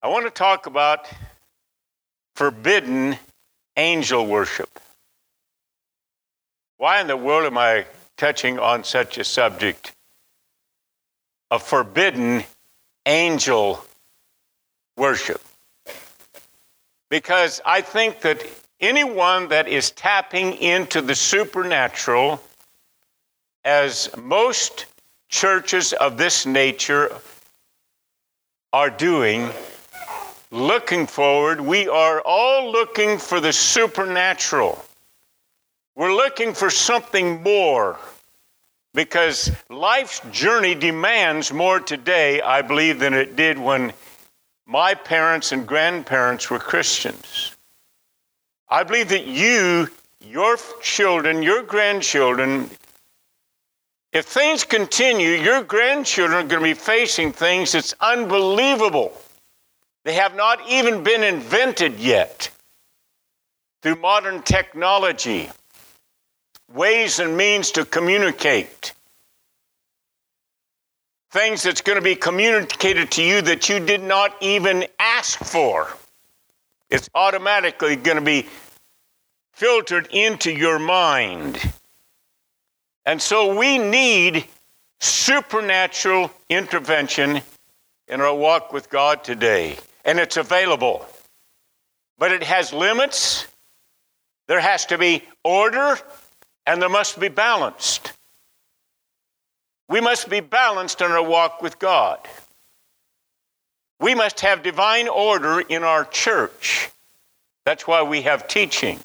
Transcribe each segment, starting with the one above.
I want to talk about forbidden angel worship. Why in the world am I touching on such a subject of forbidden angel worship? Because I think that anyone that is tapping into the supernatural, as most churches of this nature are doing, looking forward, we are all looking for the supernatural. We're looking for something more because life's journey demands more today, I believe, than it did when my parents and grandparents were Christians. I believe that you, your children, your grandchildren, if things continue, your grandchildren are going to be facing things that's unbelievable. They have not even been invented yet through modern technology, ways and means to communicate. Things that's going to be communicated to you that you did not even ask for. It's automatically going to be filtered into your mind. And so we need supernatural intervention in our walk with God today. And it's available. But it has limits. There has to be order and there must be balanced. We must be balanced in our walk with God. We must have divine order in our church. That's why we have teaching.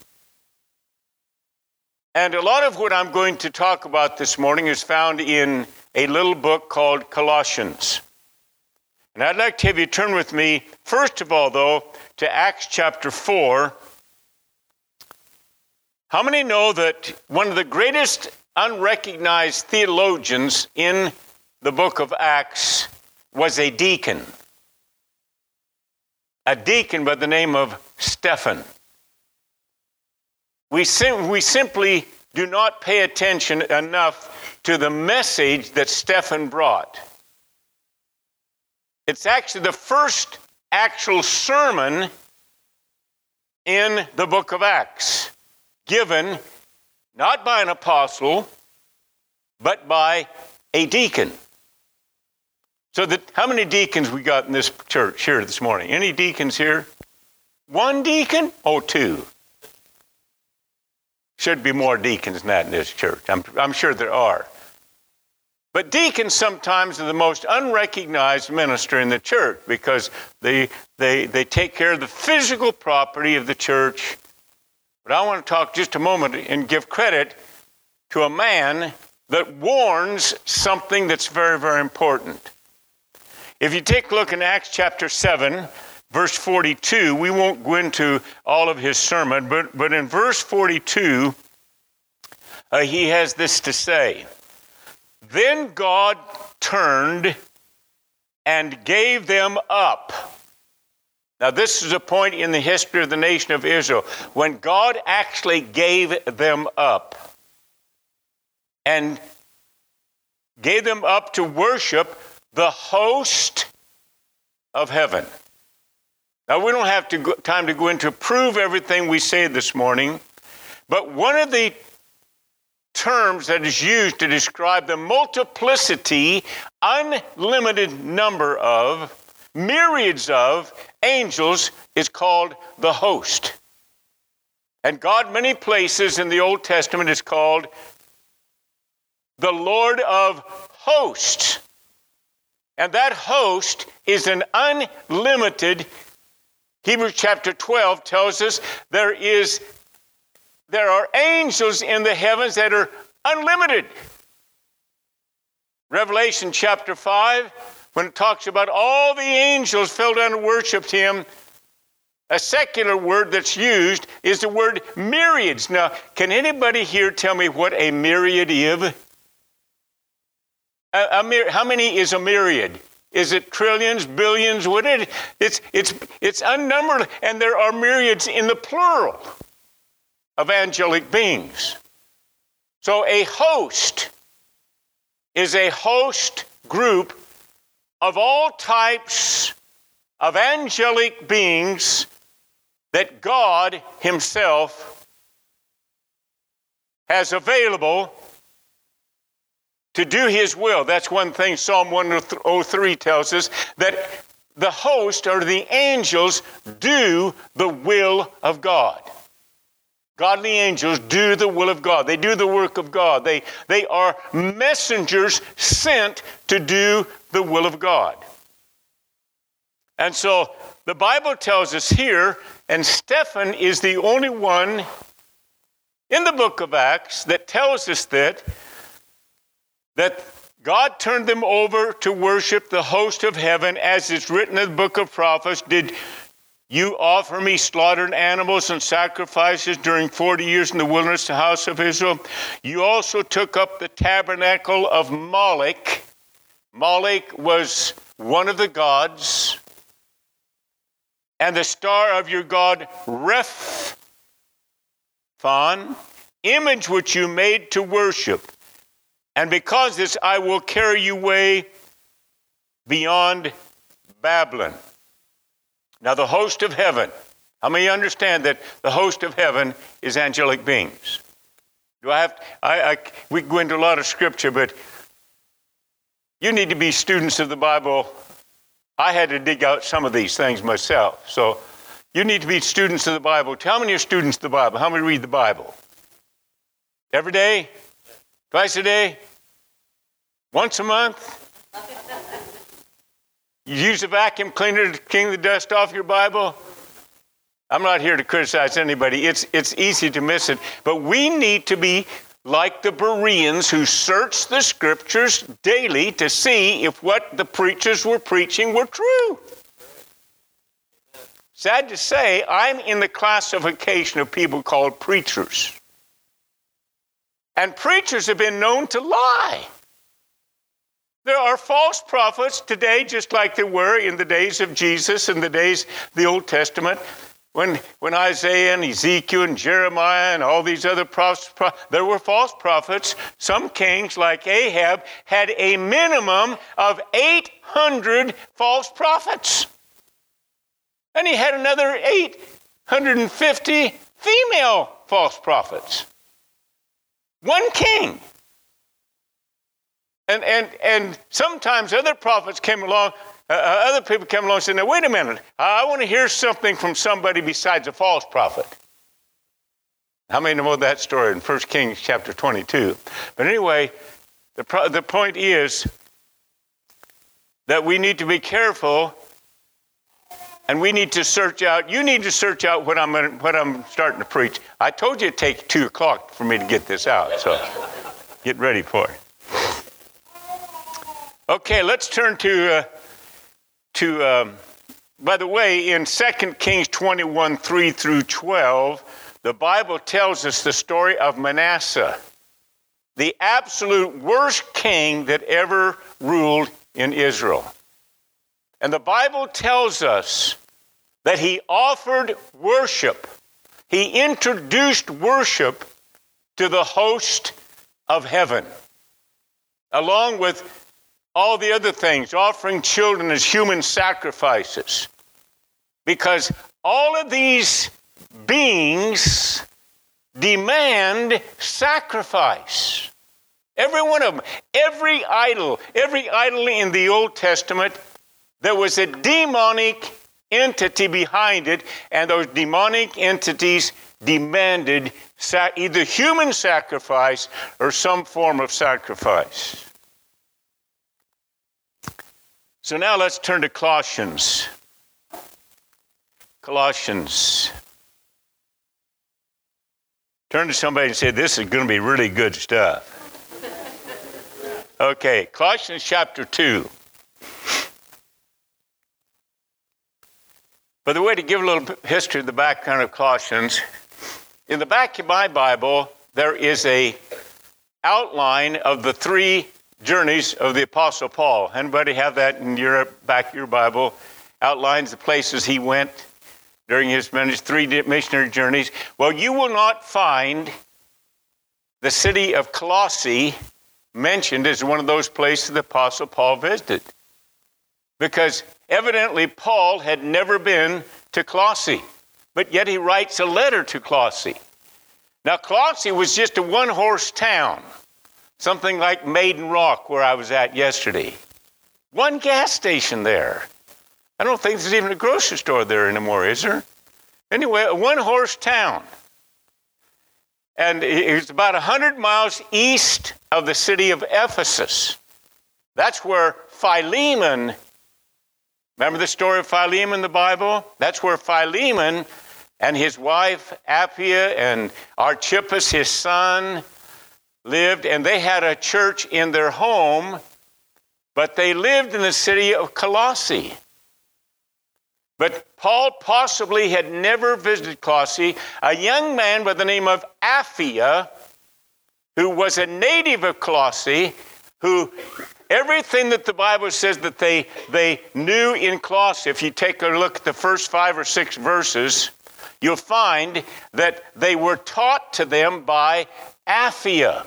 And a lot of what I'm going to talk about this morning is found in a little book called Colossians. And I'd like to have you turn with me, first of all, though, to Acts chapter 4. How many know that one of the greatest unrecognized theologians in the book of Acts was a deacon? A deacon by the name of Stephen. We, sim- we simply do not pay attention enough to the message that Stephen brought. It's actually the first actual sermon in the book of Acts, given not by an apostle, but by a deacon. So, how many deacons we got in this church here this morning? Any deacons here? One deacon? Oh, two. Should be more deacons than that in this church. I'm, I'm sure there are. But deacons sometimes are the most unrecognized minister in the church because they, they, they take care of the physical property of the church. But I want to talk just a moment and give credit to a man that warns something that's very, very important. If you take a look in Acts chapter 7, verse 42, we won't go into all of his sermon, but, but in verse 42, uh, he has this to say Then God turned and gave them up. Now, this is a point in the history of the nation of Israel when God actually gave them up and gave them up to worship the host of heaven. Now, we don't have to go, time to go into prove everything we say this morning, but one of the terms that is used to describe the multiplicity, unlimited number of, myriads of angels is called the host. And God, many places in the Old Testament, is called the Lord of hosts. And that host is an unlimited Hebrews chapter 12 tells us there is there are angels in the heavens that are unlimited. Revelation chapter 5, when it talks about all the angels fell down and worshiped him, a secular word that's used is the word myriads. Now, can anybody here tell me what a myriad is? A, a, how many is a myriad? Is it trillions, billions? What it? It's it's it's unnumbered, and there are myriads in the plural of angelic beings. So a host is a host group of all types of angelic beings that God Himself has available to do His will. That's one thing Psalm 103 tells us that the host or the angels do the will of God. Godly angels do the will of God. They do the work of God. They, they are messengers sent to do the will of God. And so the Bible tells us here, and Stephen is the only one in the book of Acts that tells us that, that God turned them over to worship the host of heaven, as is written in the book of prophets. Did you offer me slaughtered animals and sacrifices during 40 years in the wilderness, the house of Israel. You also took up the tabernacle of Moloch. Moloch was one of the gods. And the star of your God, Rephan, image which you made to worship. And because this, I will carry you away beyond Babylon. Now, the host of heaven, how many understand that the host of heaven is angelic beings? Do I have, I, I, we go into a lot of scripture, but you need to be students of the Bible. I had to dig out some of these things myself. So you need to be students of the Bible. How many are students of the Bible? How many read the Bible? Every day? Twice a day? Once a month? Use a vacuum cleaner to clean the dust off your Bible? I'm not here to criticize anybody. It's, it's easy to miss it. But we need to be like the Bereans who searched the scriptures daily to see if what the preachers were preaching were true. Sad to say, I'm in the classification of people called preachers. And preachers have been known to lie. There are false prophets today, just like there were in the days of Jesus in the days of the Old Testament. When, when Isaiah and Ezekiel and Jeremiah and all these other prophets, there were false prophets. Some kings, like Ahab, had a minimum of 800 false prophets. And he had another 850 female false prophets. One king. And, and, and sometimes other prophets came along, uh, uh other people came along and said, Now, wait a minute, I want to hear something from somebody besides a false prophet. How many know that story in 1 Kings chapter 22? But anyway, the, pro- the point is that we need to be careful and we need to search out. You need to search out what I'm, what I'm starting to preach. I told you it'd take 2 o'clock for me to get this out, so get ready for it. Okay, let's turn to, uh, to um, by the way, in 2 Kings 21 3 through 12, the Bible tells us the story of Manasseh, the absolute worst king that ever ruled in Israel. And the Bible tells us that he offered worship, he introduced worship to the host of heaven, along with all the other things, offering children as human sacrifices. Because all of these beings demand sacrifice. Every one of them, every idol, every idol in the Old Testament, there was a demonic entity behind it, and those demonic entities demanded either human sacrifice or some form of sacrifice. So now let's turn to Colossians. Colossians. Turn to somebody and say, This is going to be really good stuff. Okay, Colossians chapter 2. By the way, to give a little history of the background of Colossians, in the back of my Bible, there is a outline of the three journeys of the Apostle Paul. Anybody have that in your back of your Bible? Outlines the places he went during his three missionary journeys. Well, you will not find the city of Colossae mentioned as one of those places the Apostle Paul visited. because evidently Paul had never been to Colossae, but yet he writes a letter to Colossae. Now, Colossae was just a one horse town, something like Maiden Rock, where I was at yesterday. One gas station there. I don't think there's even a grocery store there anymore, is there? Anyway, a one horse town. And it's about 100 miles east of the city of Ephesus. That's where Philemon, remember the story of Philemon in the Bible? That's where Philemon and his wife Apphia and Archippus, his son, lived, and they had a church in their home, but they lived in the city of Colossae. But Paul possibly had never visited Colossae. A young man by the name of Apphia, who was a native of Colossae, who everything that the Bible says that they, they knew in Colossae, if you take a look at the first five or six verses, you'll find that they were taught to them by Apphia,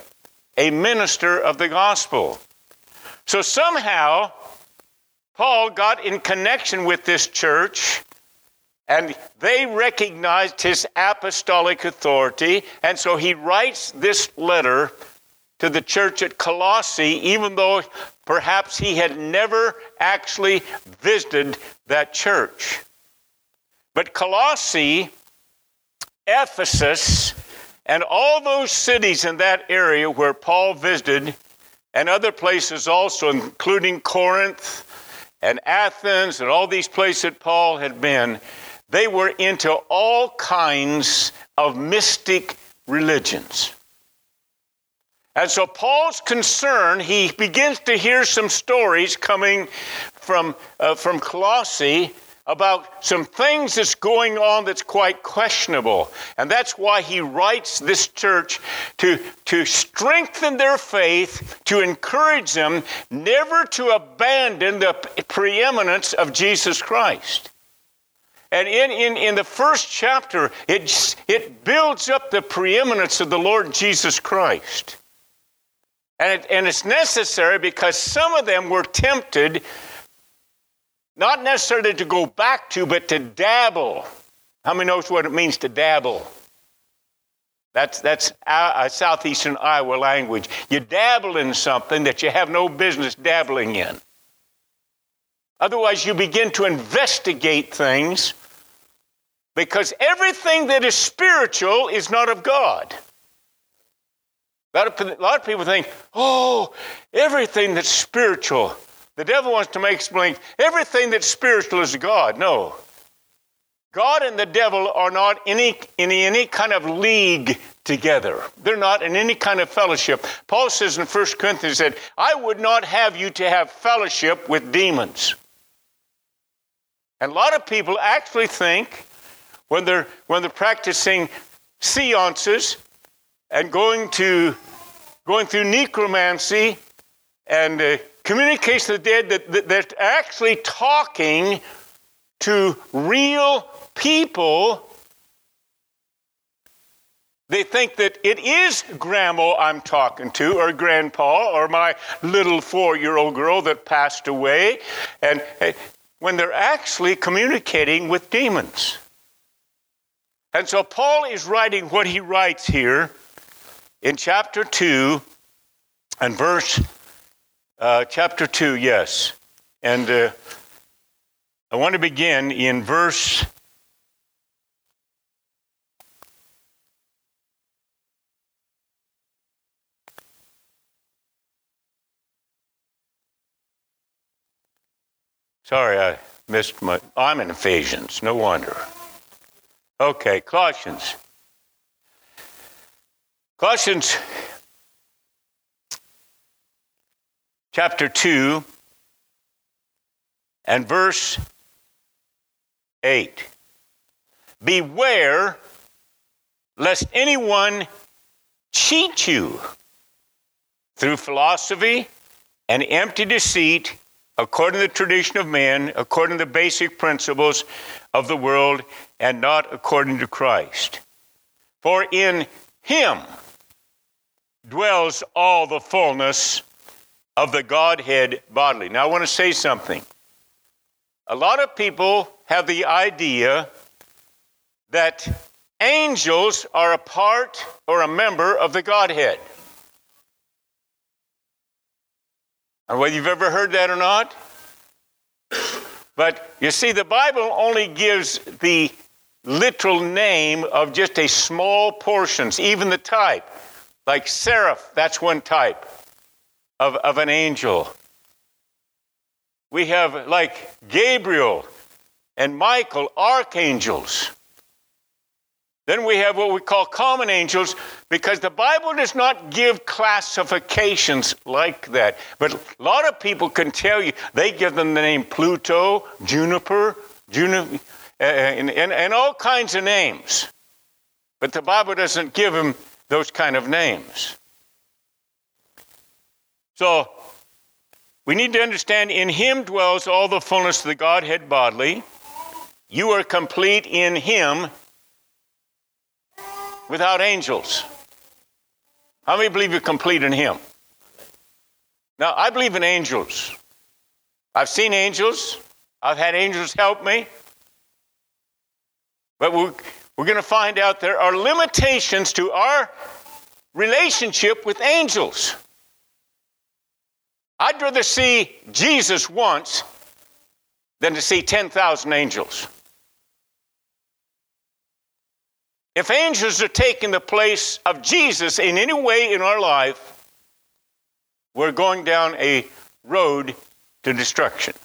a minister of the gospel. So somehow, Paul got in connection with this church and they recognized his apostolic authority. And so he writes this letter to the church at Colossae, even though perhaps he had never actually visited that church. But Colossae, Ephesus, and all those cities in that area where Paul visited, and other places also, including Corinth and Athens and all these places that Paul had been, they were into all kinds of mystic religions. And so Paul's concern, he begins to hear some stories coming from, uh, from Colossae about some things that's going on that's quite questionable. And that's why he writes this church to, to strengthen their faith, to encourage them never to abandon the preeminence of Jesus Christ. And in, in, in the first chapter, it, it builds up the preeminence of the Lord Jesus Christ. And, it, and it's necessary because some of them were tempted not necessarily to go back to, but to dabble. How many knows what it means to dabble? That's, that's a southeastern Iowa language. You dabble in something that you have no business dabbling in. Otherwise, you begin to investigate things because everything that is spiritual is not of God. A lot, of, a lot of people think, oh, everything that's spiritual the devil wants to make us believe everything that's spiritual is God. No. God and the devil are not any, in any kind of league together. They're not in any kind of fellowship. Paul says in 1 Corinthians that I would not have you to have fellowship with demons. And a lot of people actually think when they're when they're practicing seances and going to going through necromancy and uh, communicates to the dead that, they're actually talking to real people. They think that it is grandma I'm talking to, or grandpa, or my little four year old girl that passed away. And eh, when they're actually communicating with demons. And so Paul is writing what he writes here in chapter 2 and verse uh, chapter 2, yes. And uh, I want to begin in verse. Sorry, I missed my. I'm in Ephesians, no wonder. Okay, Colossians. Colossians chapter 2 and verse 8. Beware lest anyone cheat you through philosophy and empty deceit, according to the tradition of men, according to the basic principles of the world, and not according to Christ. For in him dwells all the fullness of the Godhead bodily. Now, I want to say something. a lot of people have the idea that angels are a part or a member of the Godhead. And whether you've ever heard that or not, but you see, the Bible only gives the literal name of just a small portions, even the type. Like seraph, that's one type of, of an angel. We have like Gabriel and Michael, archangels. Then we have what we call common angels because the Bible does not give classifications like that. But a lot of people can tell you, they give them the name Pluto, Juniper, Juniper, uh, and, and, and all kinds of names. But the Bible doesn't give them those kind of names. So we need to understand in Him dwells all the fullness of the Godhead bodily. You are complete in Him without angels. How many believe you're complete in Him? Now, I believe in angels. I've seen angels, I've had angels help me. But we're, we're going to find out there are limitations to our relationship with angels. I'd rather see Jesus once than to see 10,000 angels. If angels are taking the place of Jesus in any way in our life, we're going down a road to destruction.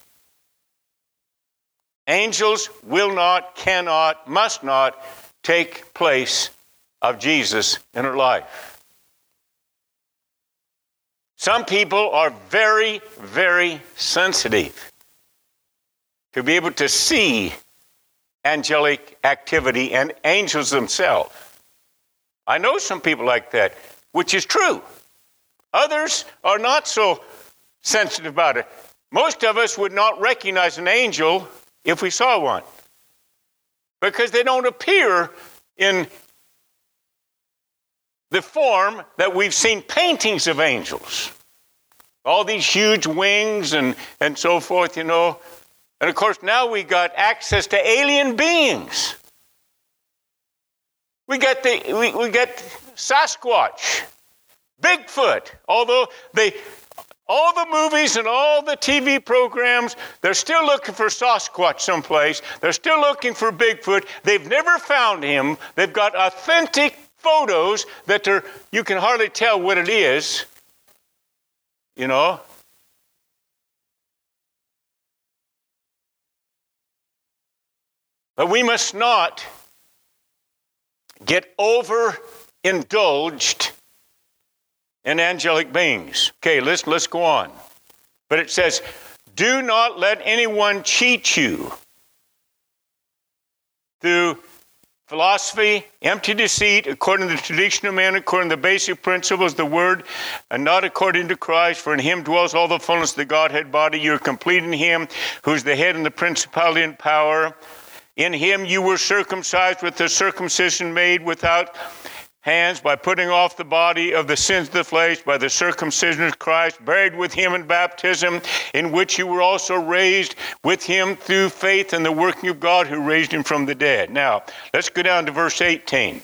Angels will not, cannot, must not take place of Jesus in our life. Some people are very, very sensitive to be able to see angelic activity and angels themselves. I know some people like that, which is true. Others are not so sensitive about it. Most of us would not recognize an angel if we saw one because they don't appear in the form that we've seen paintings of angels. All these huge wings and, and so forth, you know. And of course, now we got access to alien beings. We got the we, we got Sasquatch, Bigfoot. Although they all the movies and all the TV programs, they're still looking for Sasquatch someplace. They're still looking for Bigfoot. They've never found him. They've got authentic photos that are you can hardly tell what it is. You know, But we must not get overindulged in angelic beings. Okay, let's, let's go on. But it says, do not let anyone cheat you through philosophy, empty deceit, according to the tradition of man, according to the basic principles the word, and not according to Christ. For in him dwells all the fullness of the Godhead body. You're complete in him, who's the head and the principality and power. In him you were circumcised with the circumcision made without hands by putting off the body of the sins of the flesh by the circumcision of Christ, buried with him in baptism, in which you were also raised with him through faith in the working of God who raised him from the dead. Now, let's go down to verse 18.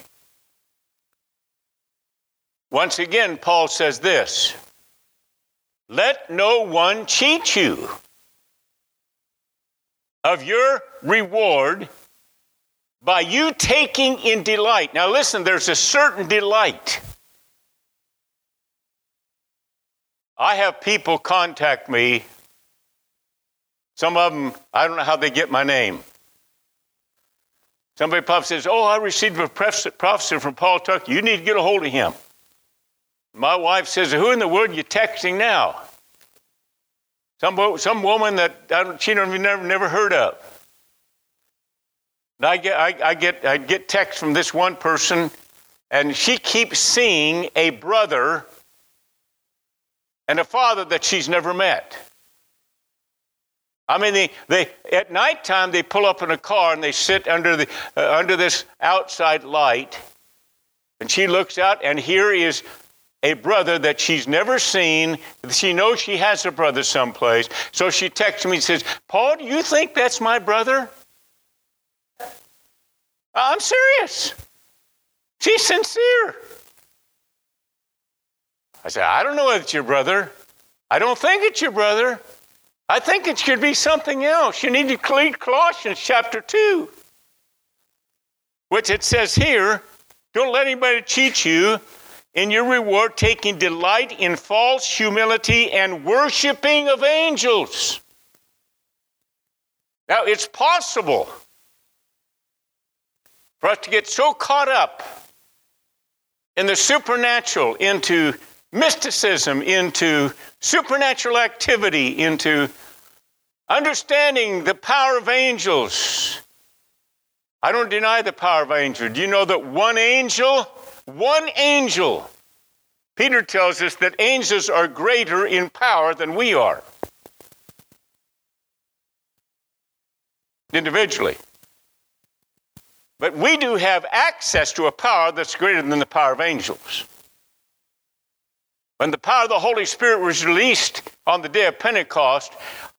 Once again, Paul says this Let no one cheat you of your reward by you taking in delight. Now, listen, there's a certain delight. I have people contact me. Some of them, I don't know how they get my name. Somebody pops says, Oh, I received a prophecy from Paul Tucker. You need to get a hold of him. My wife says, Who in the world are you texting now? Some, some woman that she never, never, never heard of. And I get, I, I, get, I get text from this one person, and she keeps seeing a brother and a father that she's never met. I mean, they, they at nighttime they pull up in a car and they sit under the uh, under this outside light, and she looks out, and here is a brother that she's never seen. She knows she has a brother someplace. So she texts me and says, Paul, do you think that's my brother? Uh, I'm serious. She's sincere. I said, I don't know if it's your brother. I don't think it's your brother. I think it should be something else. You need to read Colossians chapter 2, which it says here don't let anybody cheat you in your reward, taking delight in false humility and worshiping of angels. Now, it's possible for us to get so caught up in the supernatural, into mysticism, into supernatural activity, into understanding the power of angels. I don't deny the power of angels. Do you know that one angel, one angel, Peter tells us that angels are greater in power than we are individually. But we do have access to a power that's greater than the power of angels. When the power of the Holy Spirit was released on the day of Pentecost,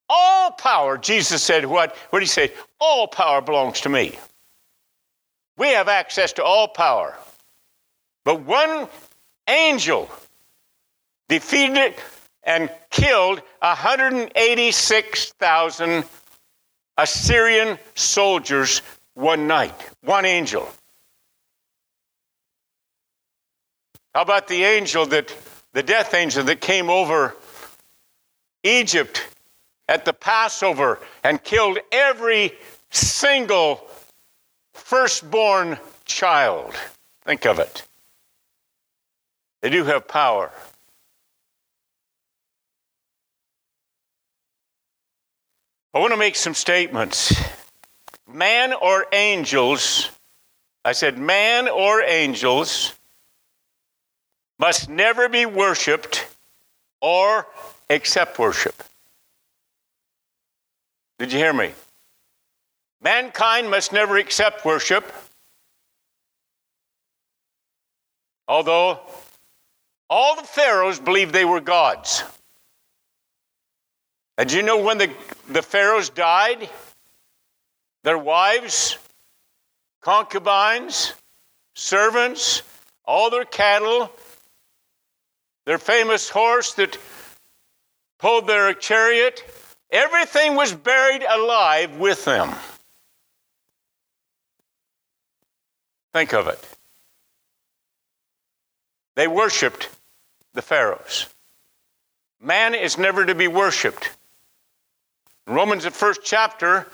all power, Jesus said, what? What did he say? All power belongs to me. We have access to all power. But one angel defeated and killed 186,000 Assyrian soldiers one night, one angel. How about the angel that, the death angel that came over Egypt at the Passover and killed every single firstborn child? Think of it. They do have power. I want to make some statements. Man or angels, I said man or angels, must never be worshiped or accept worship. Did you hear me? Mankind must never accept worship, although all the pharaohs believed they were gods. And you know when the, the pharaohs died? Their wives, concubines, servants, all their cattle, their famous horse that pulled their chariot, everything was buried alive with them. Think of it. They worshiped the pharaohs. Man is never to be worshiped. Romans, the first chapter,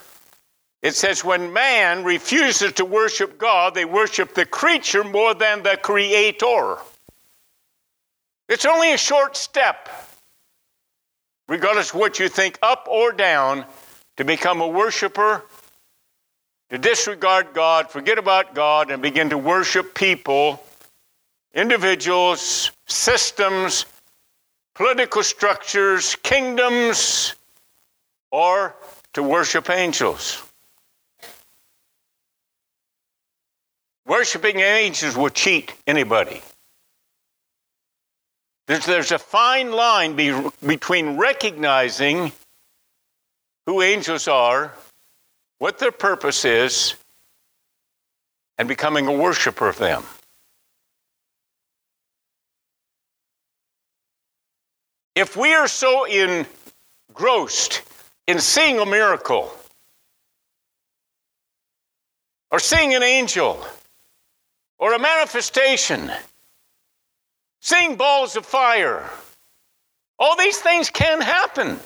it says, when man refuses to worship God, they worship the creature more than the creator. It's only a short step, regardless of what you think, up or down, to become a worshiper, to disregard God, forget about God, and begin to worship people, individuals, systems, political structures, kingdoms, or to worship angels. Worshipping angels will cheat anybody. There's, there's a fine line be, between recognizing who angels are, what their purpose is, and becoming a worshiper of them. If we are so engrossed in seeing a miracle or seeing an angel or a manifestation, seeing balls of fire. All these things can happen,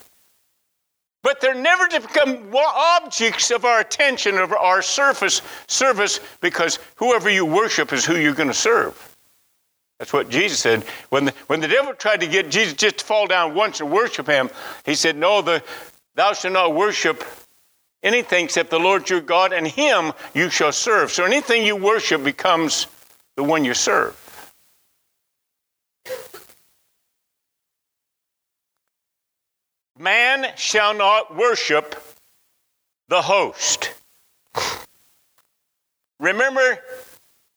but they're never to become objects of our attention, of our surface service, because whoever you worship is who you're going to serve. That's what Jesus said. When the, when the devil tried to get Jesus just to fall down once and worship him, he said, No, the, Thou shalt not worship anything except the Lord your God, and him you shall serve. So anything you worship becomes the one you serve. Man shall not worship the host. Remember,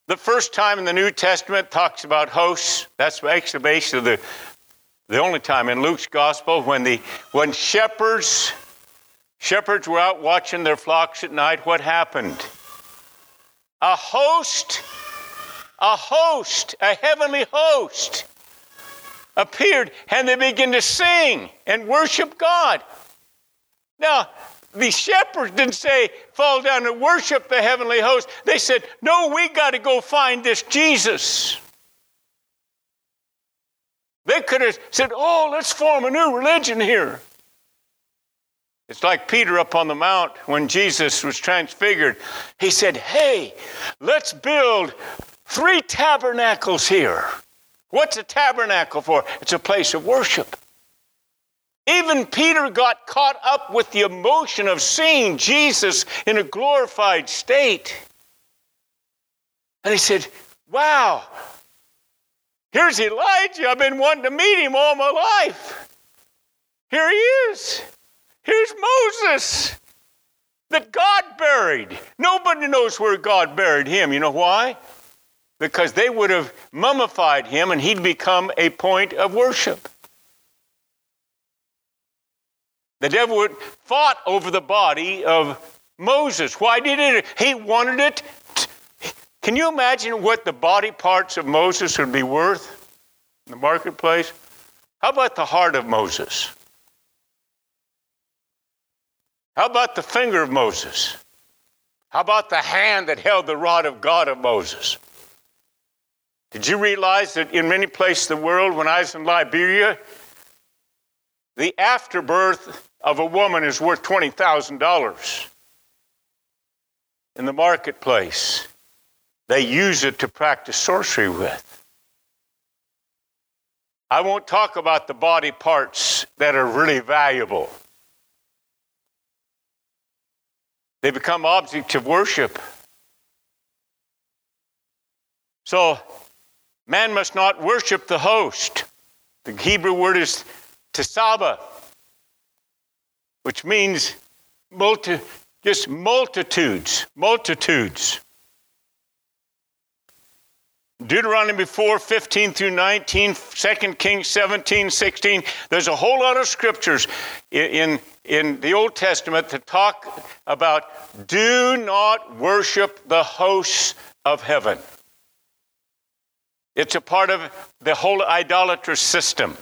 the first time in the New Testament talks about hosts. That's actually the, the only time in Luke's gospel when the when shepherds shepherds were out watching their flocks at night, what happened? A host, a host, a heavenly host appeared and they began to sing and worship God. Now, the shepherds didn't say, fall down and worship the heavenly host. They said, no, we got to go find this Jesus. They could have said, oh, let's form a new religion here. It's like Peter up on the mount when Jesus was transfigured. He said, hey, let's build three tabernacles here. What's a tabernacle for? It's a place of worship. Even Peter got caught up with the emotion of seeing Jesus in a glorified state. And he said, Wow, here's Elijah. I've been wanting to meet him all my life. Here he is. Here's Moses that God buried. Nobody knows where God buried him. You know why? Because they would have mummified him and he'd become a point of worship. The devil fought over the body of Moses. Why did it? He wanted it. Can you imagine what the body parts of Moses would be worth in the marketplace? How about the heart of Moses? How about the finger of Moses? How about the hand that held the rod of God of Moses? Did you realize that in many places in the world, when I was in Liberia, the afterbirth of a woman is worth $20,000 in the marketplace. They use it to practice sorcery with. I won't talk about the body parts that are really valuable. They become objects of worship. So, man must not worship the host. The Hebrew word is tesaba which means multi, just multitudes, multitudes. Deuteronomy 4, 15 through 19, 2 Kings 17, 16. There's a whole lot of scriptures in, in the Old Testament that talk about do not worship the hosts of heaven. It's a part of the whole idolatrous system.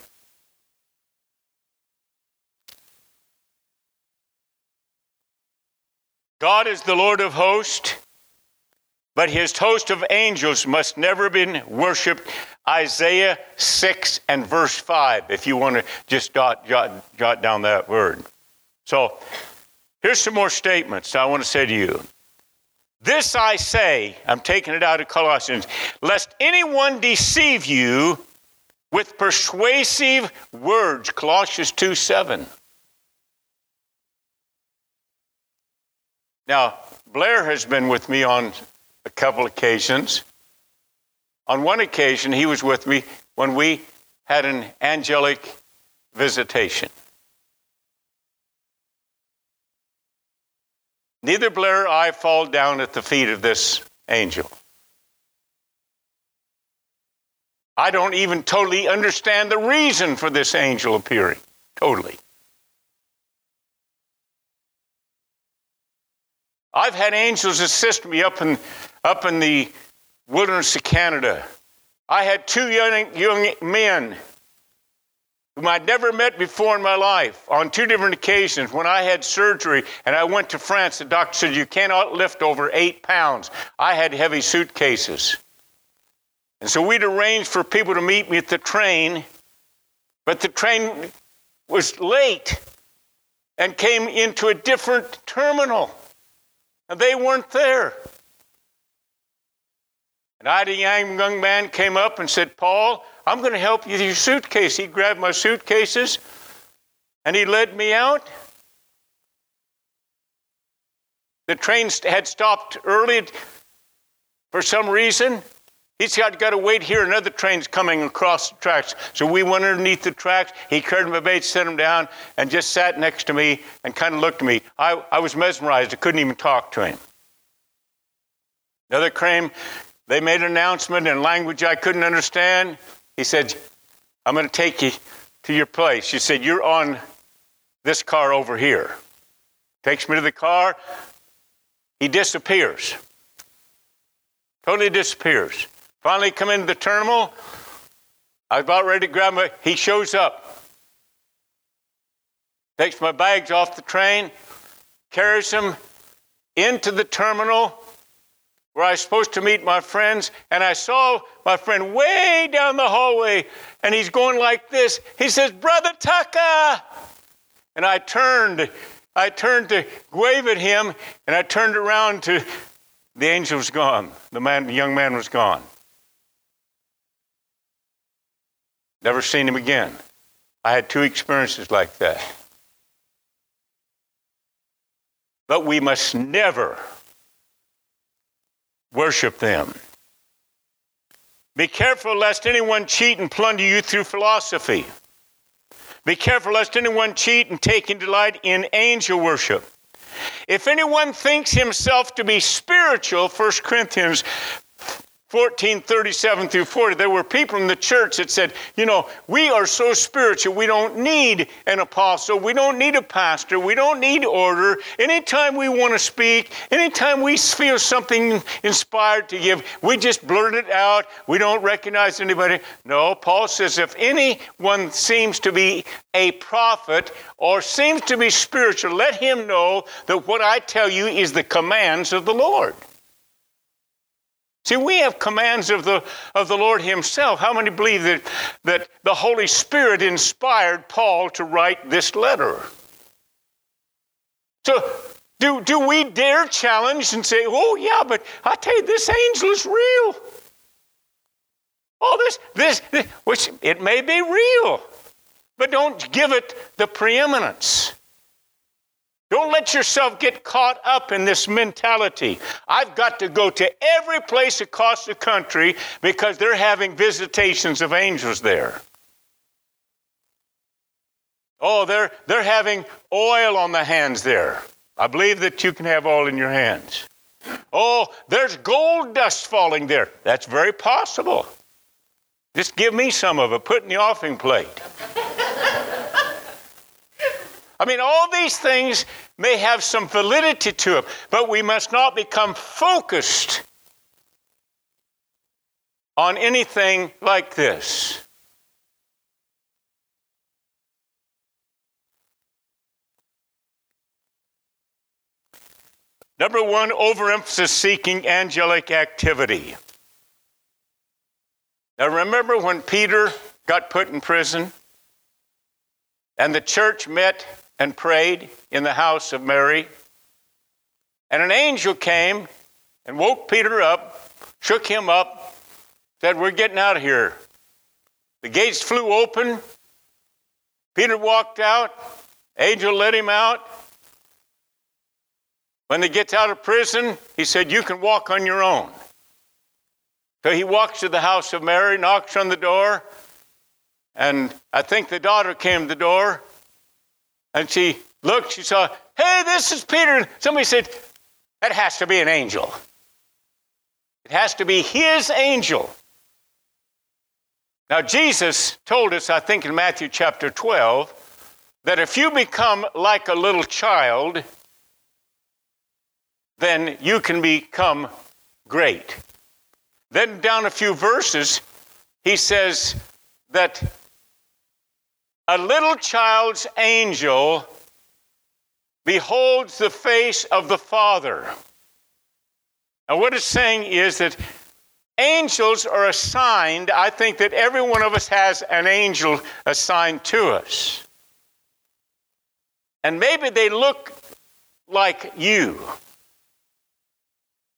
God is the Lord of hosts, but his host of angels must never be worshiped. Isaiah 6 and verse 5, if you want to just jot, jot, jot down that word. So here's some more statements I want to say to you. This I say, I'm taking it out of Colossians, lest anyone deceive you with persuasive words. Colossians 2 7. Now, Blair has been with me on a couple occasions. On one occasion, he was with me when we had an angelic visitation. Neither Blair or I fall down at the feet of this angel. I don't even totally understand the reason for this angel appearing. Totally. I've had angels assist me up in, up in the wilderness of Canada. I had two young, young men whom I'd never met before in my life on two different occasions. When I had surgery and I went to France, the doctor said, You cannot lift over eight pounds. I had heavy suitcases. And so we'd arranged for people to meet me at the train, but the train was late and came into a different terminal and they weren't there. And I had a young, young man came up and said, Paul, I'm going to help you with your suitcase. He grabbed my suitcases and he led me out. The train had stopped early for some reason. He said, I've got to wait here. Another train's coming across the tracks. So we went underneath the tracks. He carried my bait, set him down, and just sat next to me and kind of looked at me. I, I was mesmerized. I couldn't even talk to him. Another train they made an announcement in language I couldn't understand. He said, I'm going to take you to your place. She said, You're on this car over here. Takes me to the car. He disappears. Totally disappears. Finally, come into the terminal. I was about ready to grab my. He shows up. Takes my bags off the train, carries them into the terminal where I was supposed to meet my friends, and I saw my friend way down the hallway, and he's going like this. He says, Brother Tucker! And I turned, I turned to wave at him, and I turned around to the angel was gone. The man, the young man was gone. Never seen him again. I had two experiences like that. But we must never worship them. Be careful lest anyone cheat and plunder you through philosophy. Be careful lest anyone cheat and take in delight in angel worship. If anyone thinks himself to be spiritual, 1 Corinthians 14, 37 through 40, there were people in the church that said, you know, we are so spiritual, we don't need an apostle, we don't need a pastor, we don't need order. Anytime we want to speak, anytime we feel something inspired to give, we just blurt it out. We don't recognize anybody. No, Paul says, if anyone seems to be a prophet or seems to be spiritual, let him know that what I tell you is the commands of the Lord. See, we have commands of the, of the Lord Himself. How many believe that, that the Holy Spirit inspired Paul to write this letter? So, do, do we dare challenge and say, oh, yeah, but I tell you, this angel is real? Oh, this, this, this, which it may be real, but don't give it the preeminence. Don't let yourself get caught up in this mentality. I've got to go to every place across the country because they're having visitations of angels there. Oh, they're, they're having oil on the hands there. I believe that you can have oil in your hands. Oh, there's gold dust falling there. That's very possible. Just give me some of it, put in the offering plate. I mean, all these things may have some validity to them, but we must not become focused on anything like this. Number one, overemphasis seeking angelic activity. Now, remember when Peter got put in prison and the church met and prayed in the house of Mary. And an angel came and woke Peter up, shook him up, said, We're getting out of here. The gates flew open. Peter walked out. Angel let him out. When he gets out of prison, he said, You can walk on your own. So he walks to the house of Mary, knocks on the door, and I think the daughter came to the door. And she looked, she saw, hey, this is Peter. Somebody said, that has to be an angel. It has to be his angel. Now, Jesus told us, I think in Matthew chapter 12, that if you become like a little child, then you can become great. Then, down a few verses, he says that a little child's angel beholds the face of the Father. Now, what it's saying is that angels are assigned. I think that every one of us has an angel assigned to us. And maybe they look like you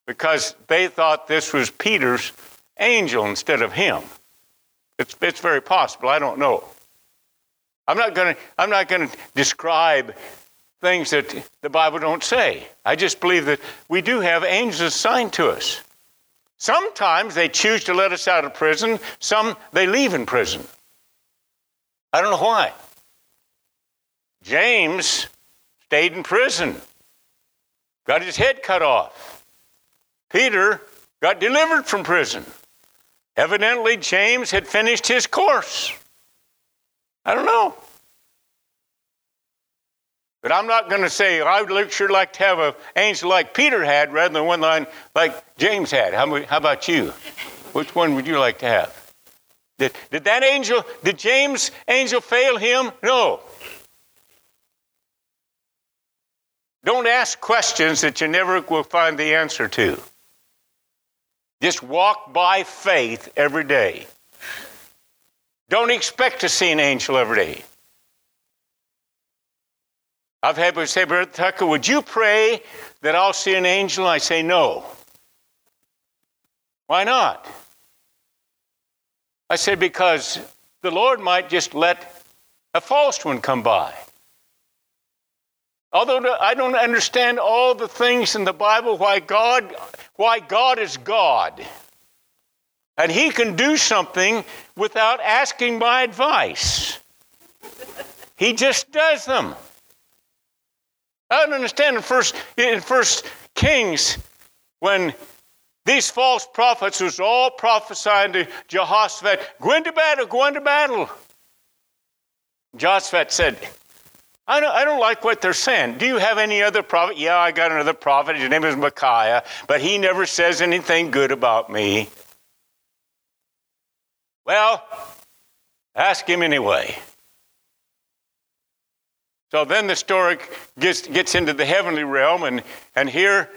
because they thought this was Peter's angel instead of him. It's, it's very possible. I don't know. I'm not going to I'm not going to describe things that the Bible don't say. I just believe that we do have angels assigned to us. Sometimes they choose to let us out of prison, some they leave in prison. I don't know why. James stayed in prison, got his head cut off. Peter got delivered from prison. Evidently, James had finished his course. I don't know. But I'm not going to say I would sure like to have an angel like Peter had rather than one like James had. How, how about you? Which one would you like to have? Did, did that angel, did James' angel fail him? No. Don't ask questions that you never will find the answer to. Just walk by faith every day. Don't expect to see an angel every day. I've had people say, Brother Tucker, would you pray that I'll see an angel? I say, no. Why not? I said, because the Lord might just let a false one come by. Although I don't understand all the things in the Bible why God, why God is God. And he can do something without asking my advice. He just does them. I don't understand in first in First Kings when these false prophets was all prophesying to Jehoshaphat, go into battle, go into battle. Jehoshaphat said, I don't, I don't like what they're saying. Do you have any other prophet? Yeah, I got another prophet. His name is Micaiah, but he never says anything good about me. Well, ask him anyway. So then the story gets, gets into the heavenly realm, and, and here,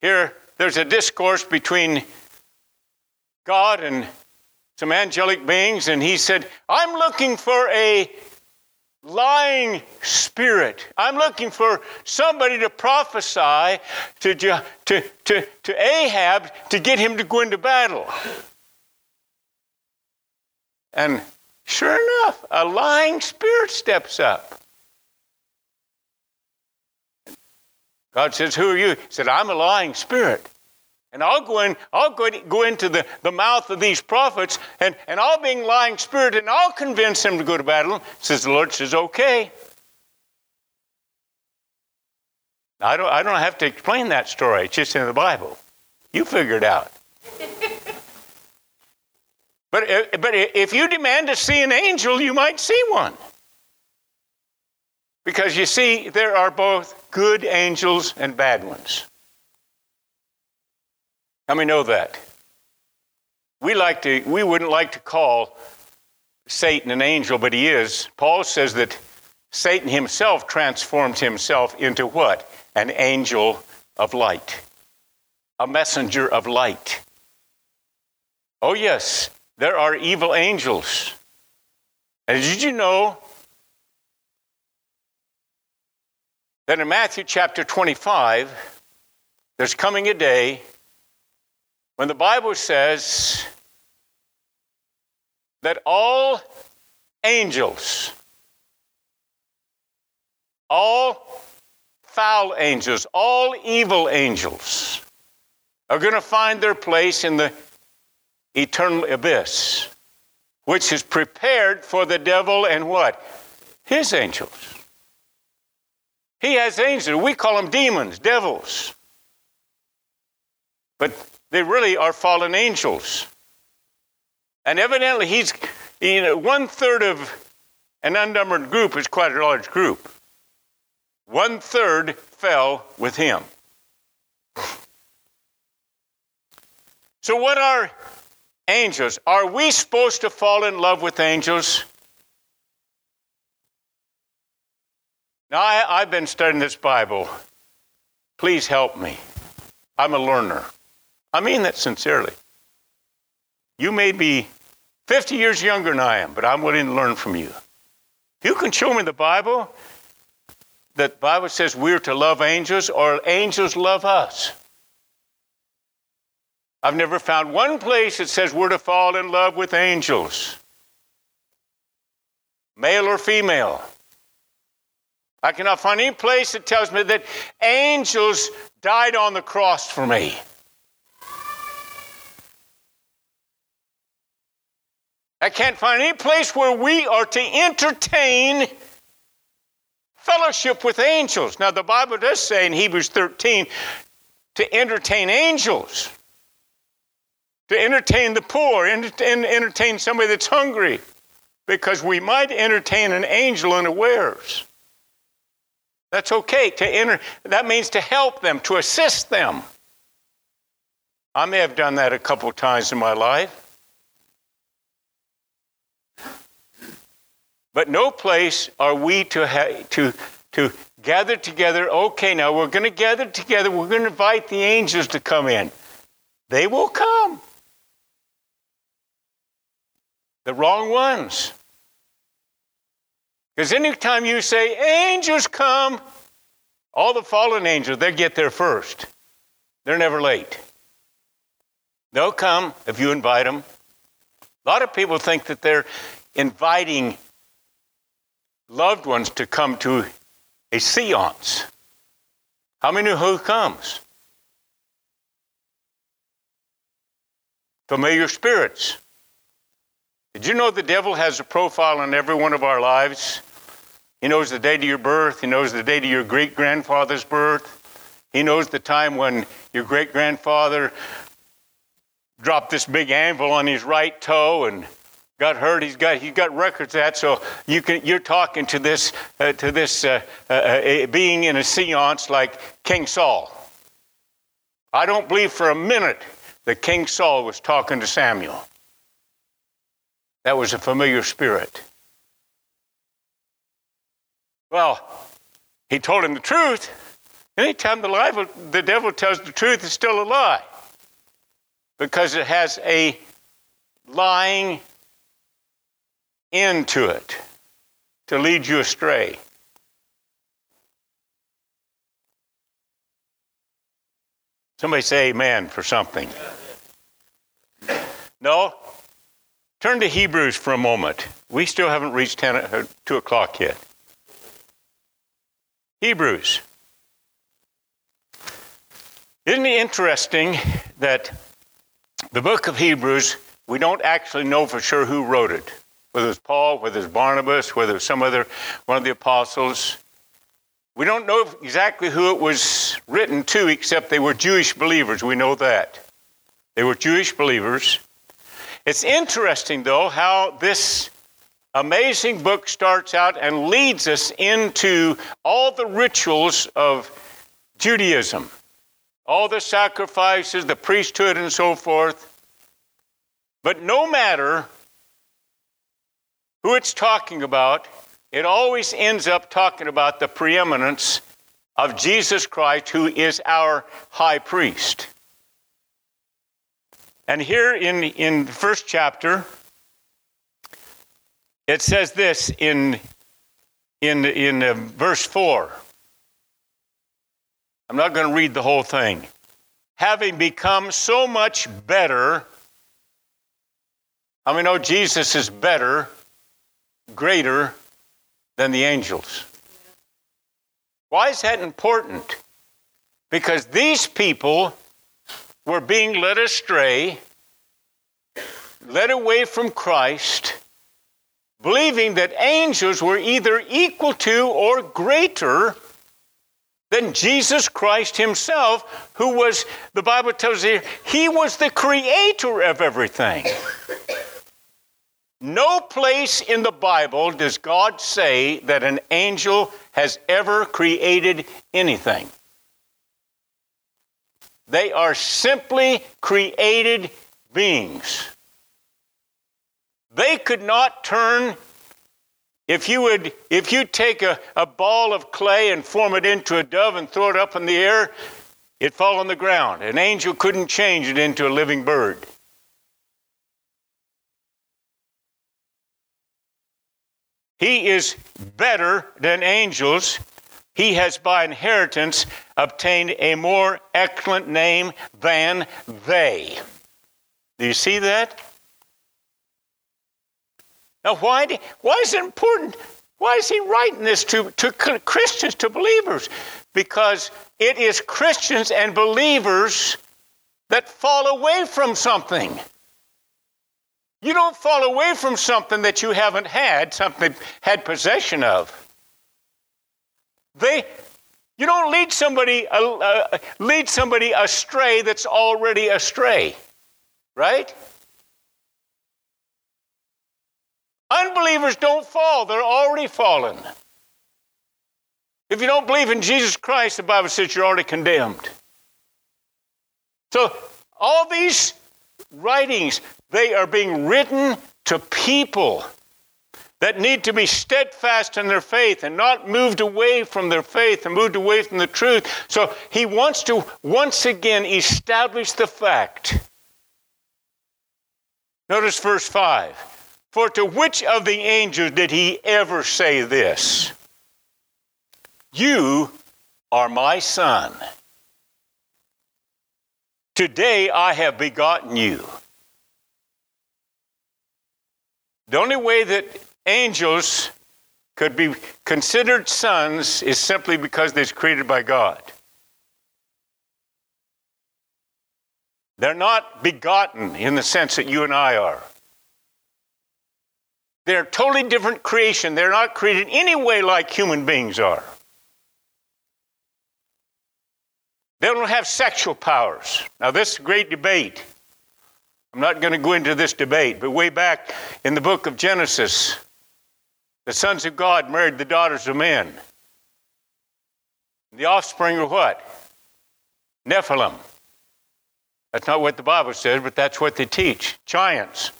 here there's a discourse between God and some angelic beings, and he said, I'm looking for a lying spirit. I'm looking for somebody to prophesy to, to, to, to Ahab to get him to go into battle. And sure enough, a lying spirit steps up. God says, Who are you? He said, I'm a lying spirit. And I'll go in, I'll go, go into the, the mouth of these prophets, and, and I'll be a lying spirit, and I'll convince them to go to battle. Says the Lord says, okay. I don't, I don't have to explain that story. It's just in the Bible. You figure it out. But, but if you demand to see an angel, you might see one. Because you see, there are both good angels and bad ones. How many know that? We like to we wouldn't like to call Satan an angel, but he is. Paul says that Satan himself transformed himself into what? An angel of light. A messenger of light. Oh yes, there are evil angels. And did you know that in Matthew chapter 25, there's coming a day when the Bible says that all angels, all foul angels, all evil angels are going to find their place in the eternal abyss, which is prepared for the devil and what? His angels. He has angels. We call them demons, devils. But they really are fallen angels. And evidently, he's you know, one third of an unnumbered group is quite a large group. One third fell with him. So, what are angels? Are we supposed to fall in love with angels? Now, I, have been studying this Bible. Please help me. I'm a learner. I mean that sincerely. You may be 50 years younger than I am, but I'm willing to learn from you. You can show me the Bible that Bible says we're to love angels or angels love us. I've never found one place that says we're to fall in love with angels, male or female. I cannot find any place that tells me that angels died on the cross for me. I can't find any place where we are to entertain fellowship with angels. Now, the Bible does say in Hebrews 13 to entertain angels. To entertain the poor, entertain somebody that's hungry, because we might entertain an angel unawares. That's okay. To enter, that means to help them, to assist them. I may have done that a couple times in my life. But no place are we to, ha- to, to gather together. Okay, now we're going to gather together. We're going to invite the angels to come in. They will come. The wrong ones. Because anytime you say, angels come, all the fallen angels, they get there first. They're never late. They'll come if you invite them. A lot of people think that they're inviting loved ones to come to a seance. How many who comes? Familiar spirits. Did you know the devil has a profile on every one of our lives? He knows the date of your birth, he knows the date of your great grandfather's birth, he knows the time when your great grandfather dropped this big anvil on his right toe and got hurt. He's got he's got records of that. So you can you're talking to this uh, to this uh, uh, uh being in a seance like King Saul. I don't believe for a minute that King Saul was talking to Samuel. That was a familiar spirit. Well, he told him the truth. Anytime the, lie, the devil tells the truth, it's still a lie because it has a lying into it to lead you astray. Somebody say amen for something. No? Turn to Hebrews for a moment. We still haven't reached 10, uh, 2 o'clock yet. Hebrews. Isn't it interesting that the book of Hebrews, we don't actually know for sure who wrote it? whether it's Paul, whether it's Barnabas, whether it's some other one of the apostles. We don't know exactly who it was written to, except they were Jewish believers. We know that. They were Jewish believers. It's interesting, though, how this amazing book starts out and leads us into all the rituals of Judaism, all the sacrifices, the priesthood, and so forth. But no matter who it's talking about, it always ends up talking about the preeminence of Jesus Christ, who is our high priest. And here in, in the first chapter, it says this in, in, in uh, verse 4. I'm not going to read the whole thing. Having become so much better, I mean, know Jesus is better greater than the angels. Why is that important? Because these people were being led astray, led away from Christ, believing that angels were either equal to or greater than Jesus Christ Himself, who was, the Bible tells you, He was the creator of everything. No place in the Bible does God say that an angel has ever created anything. They are simply created beings. They could not turn if you would if you take a, a ball of clay and form it into a dove and throw it up in the air, it'd fall on the ground. An angel couldn't change it into a living bird. He is better than angels. He has by inheritance obtained a more excellent name than they. Do you see that? Now, why, why is it important? Why is he writing this to, to Christians, to believers? Because it is Christians and believers that fall away from something. You don't fall away from something that you haven't had, something had possession of. You don't lead somebody, uh, lead somebody astray that's already astray, Right? Unbelievers don't fall, they're already fallen. If you don't believe in Jesus Christ, the Bible says you're already condemned. So, all these writings, they are being written to people that need to be steadfast in their faith and not moved away from their faith and moved away from the truth. So he wants to once again establish the fact. Notice verse 5. For to which of the angels did he ever say this? You are my son. Today I have begotten you. The only way that angels could be considered sons is simply because they're created by God. They're not begotten in the sense that you and I are. They're totally different creation. They're not created any way like human beings are. They don't have sexual powers. Now, this great debate. I'm not going to go into this debate, but way back in the book of Genesis, the sons of God married the daughters of men. The offspring are what? Nephilim. That's not what the Bible says, but that's what they teach. Giants.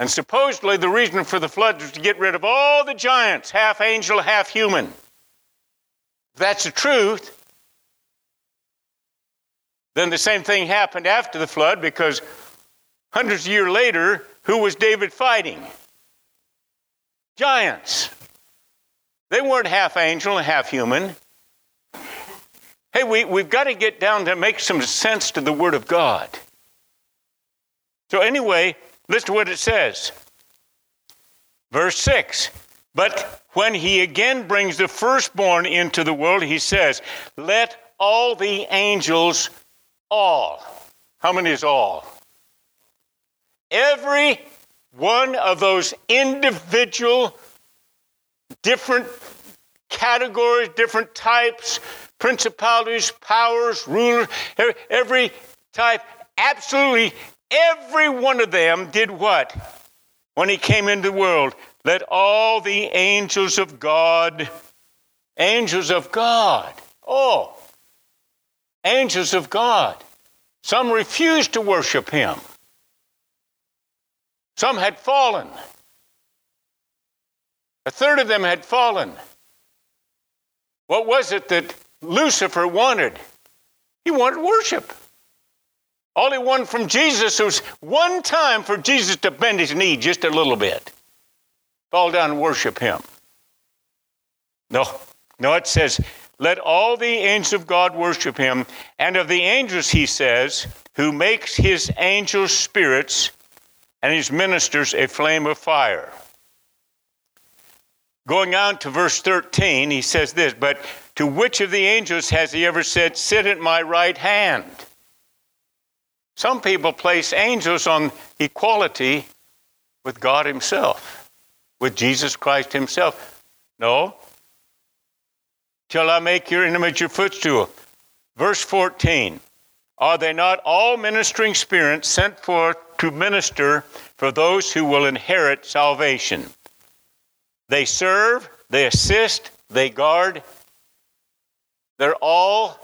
And supposedly the reason for the flood was to get rid of all the giants, half angel, half human. If that's the truth, then the same thing happened after the flood because hundreds of years later, who was David fighting? Giants. They weren't half angel and half human. Hey, we, we've got to get down to make some sense to the Word of God. So, anyway, listen to what it says. Verse 6 But when he again brings the firstborn into the world, he says, Let all the angels, all. How many is all? Every one of those individual, different categories, different types, principalities, powers, rulers, every type, absolutely every one of them did what? When he came into the world, let all the angels of God, angels of God, oh, angels of God. Some refused to worship him. Some had fallen. A third of them had fallen. What was it that Lucifer wanted? He wanted worship. All he wanted from Jesus was one time for Jesus to bend his knee just a little bit, fall down and worship him. No, no, it says, let all the angels of God worship him. And of the angels, he says, who makes his angels spirits and his ministers a flame of fire. Going on to verse 13, he says this But to which of the angels has he ever said, Sit at my right hand? Some people place angels on equality with God Himself, with Jesus Christ Himself. No. Till I make your image your footstool. Verse 14 Are they not all ministering spirits sent forth to minister for those who will inherit salvation. They serve, they assist, they guard. They're all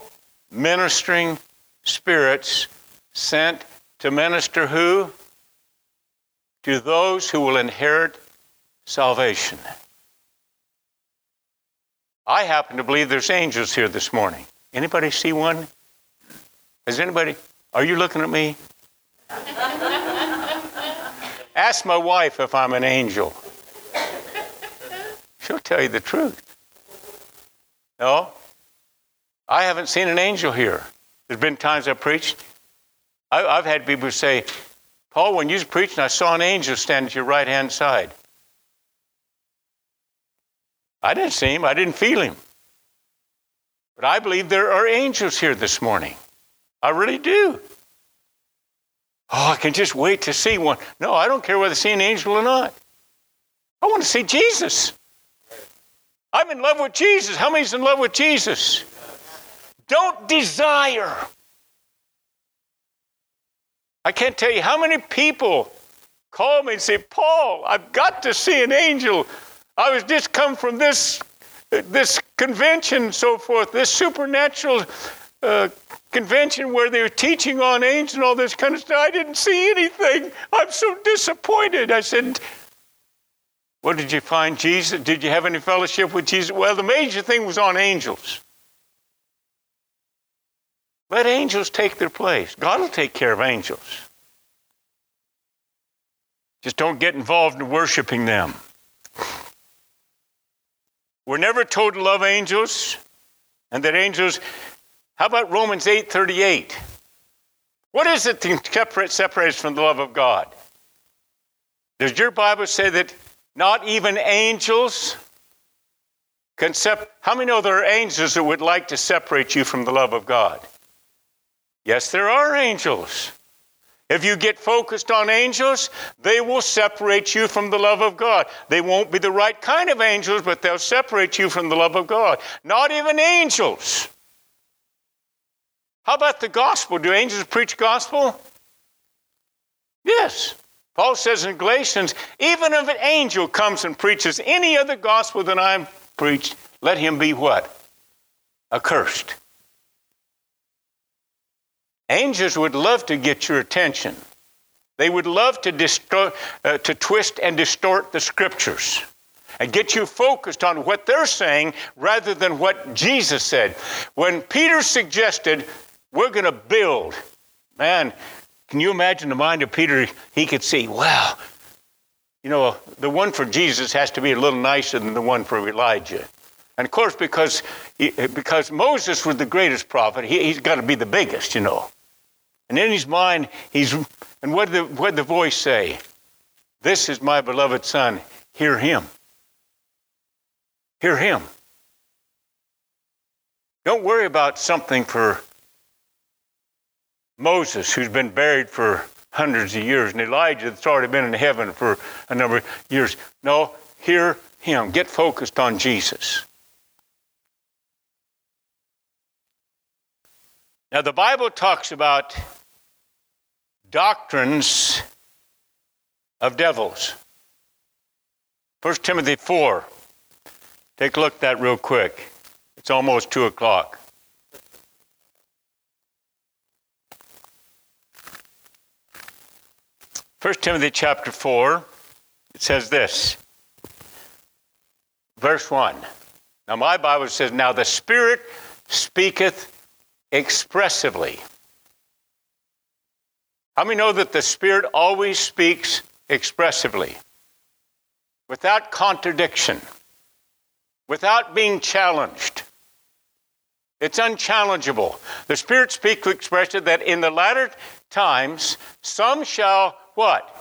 ministering spirits sent to minister who? To those who will inherit salvation. I happen to believe there's angels here this morning. Anybody see one? Has anybody? Are you looking at me? Ask my wife if I'm an angel. She'll tell you the truth. No, I haven't seen an angel here. There's been times I've preached. I've had people say, Paul, when you was preaching, I saw an angel stand at your right hand side. I didn't see him, I didn't feel him. But I believe there are angels here this morning. I really do. Oh, I can just wait to see one. No, I don't care whether I see an angel or not. I want to see Jesus. I'm in love with Jesus. How many's in love with Jesus? Don't desire. I can't tell you how many people call me and say, Paul, I've got to see an angel. I was just come from this, this convention and so forth, this supernatural uh, convention where they were teaching on angels and all this kind of stuff. I didn't see anything. I'm so disappointed. I said, What did you find Jesus? Did you have any fellowship with Jesus? Well, the major thing was on angels. Let angels take their place. God will take care of angels. Just don't get involved in worshiping them. We're never told to love angels and that angels how about Romans 8:38? What is it that separates from the love of God? Does your Bible say that not even angels can sep- How many know there are angels that would like to separate you from the love of God? Yes, there are angels. If you get focused on angels, they will separate you from the love of God. They won't be the right kind of angels, but they'll separate you from the love of God. Not even angels. How about the gospel? Do angels preach gospel? Yes. Paul says in Galatians, even if an angel comes and preaches any other gospel than I'm preached, let him be what? Accursed. Angels would love to get your attention. They would love to, distort, uh, to twist and distort the scriptures and get you focused on what they're saying rather than what Jesus said. When Peter suggested, we're going to build, man, can you imagine the mind of Peter? He could see, wow, you know, the one for Jesus has to be a little nicer than the one for Elijah. And of course, because, because Moses was the greatest prophet, he, has got to be the biggest, you know. And in his mind, he's, and what did, the, what did the voice say? This is my beloved son, hear him. Hear him. Don't worry about something for Moses, who's been buried for hundreds of years, and Elijah that's already been in heaven for a number of years. No, hear him. Get focused on Jesus. Now, the Bible talks about doctrines of devils. 1 Timothy 4. Take a look at that real quick. It's almost 2 o'clock. 1 Timothy chapter 4, it says this. Verse 1. Now, my Bible says, Now the Spirit speaketh expressively. How many know that the Spirit always speaks expressively? Without contradiction, without being challenged. It's unchallengeable. The Spirit speaks expressively that in the latter times some shall what?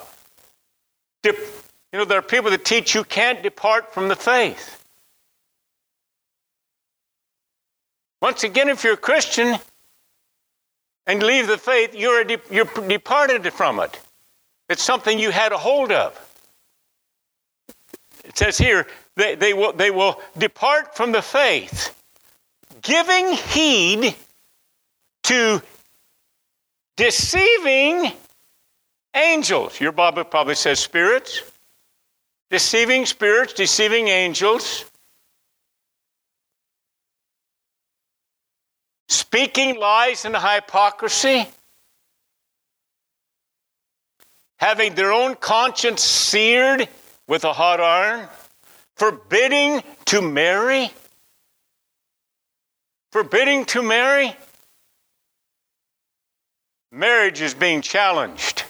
you know, there are people that teach you can't depart from the faith. Once again, if you're a Christian and leave the faith, you're, de- you're departed from it. It's something you had a hold of. It says here, they, they, will, they will depart from the faith, giving heed to deceiving angels. Your Bible probably says spirits. Deceiving spirits, deceiving angels. Speaking lies and hypocrisy. Having their own conscience seared with a hot iron. Forbidding to marry. Forbidding to marry. Marriage is being challenged.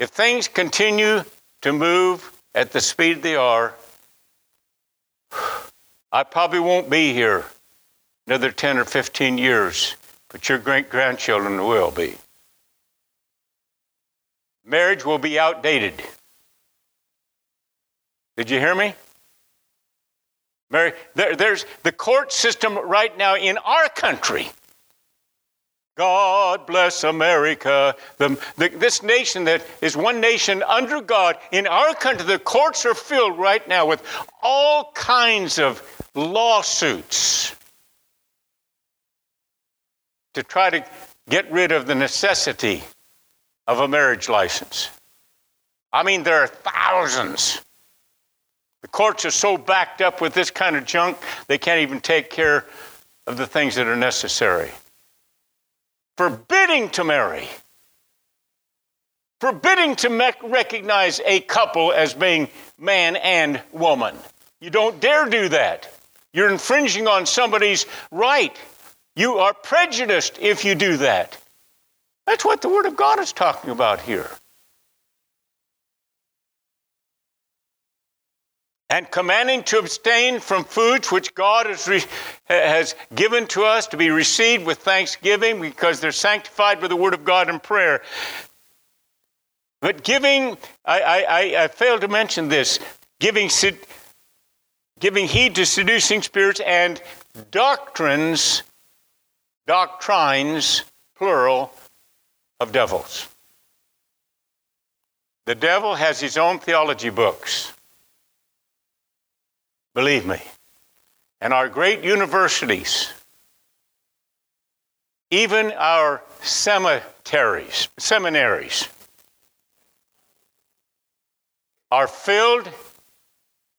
If things continue to move at the speed they are, I probably won't be here another 10 or 15 years, but your great grandchildren will be. Marriage will be outdated. Did you hear me? Mary, there, there's the court system right now in our country God bless America. The, the, this nation that is one nation under God. In our country, the courts are filled right now with all kinds of lawsuits to try to get rid of the necessity of a marriage license. I mean, there are thousands. The courts are so backed up with this kind of junk, they can't even take care of the things that are necessary. Forbidding to marry, forbidding to recognize a couple as being man and woman. You don't dare do that. You're infringing on somebody's right. You are prejudiced if you do that. That's what the Word of God is talking about here. And commanding to abstain from foods which God has, re- has given to us to be received with thanksgiving because they're sanctified by the word of God and prayer. But giving, I, I, I failed to mention this, giving, giving heed to seducing spirits and doctrines, doctrines, plural, of devils. The devil has his own theology books. Believe me. And our great universities, even our cemeteries, seminaries, are filled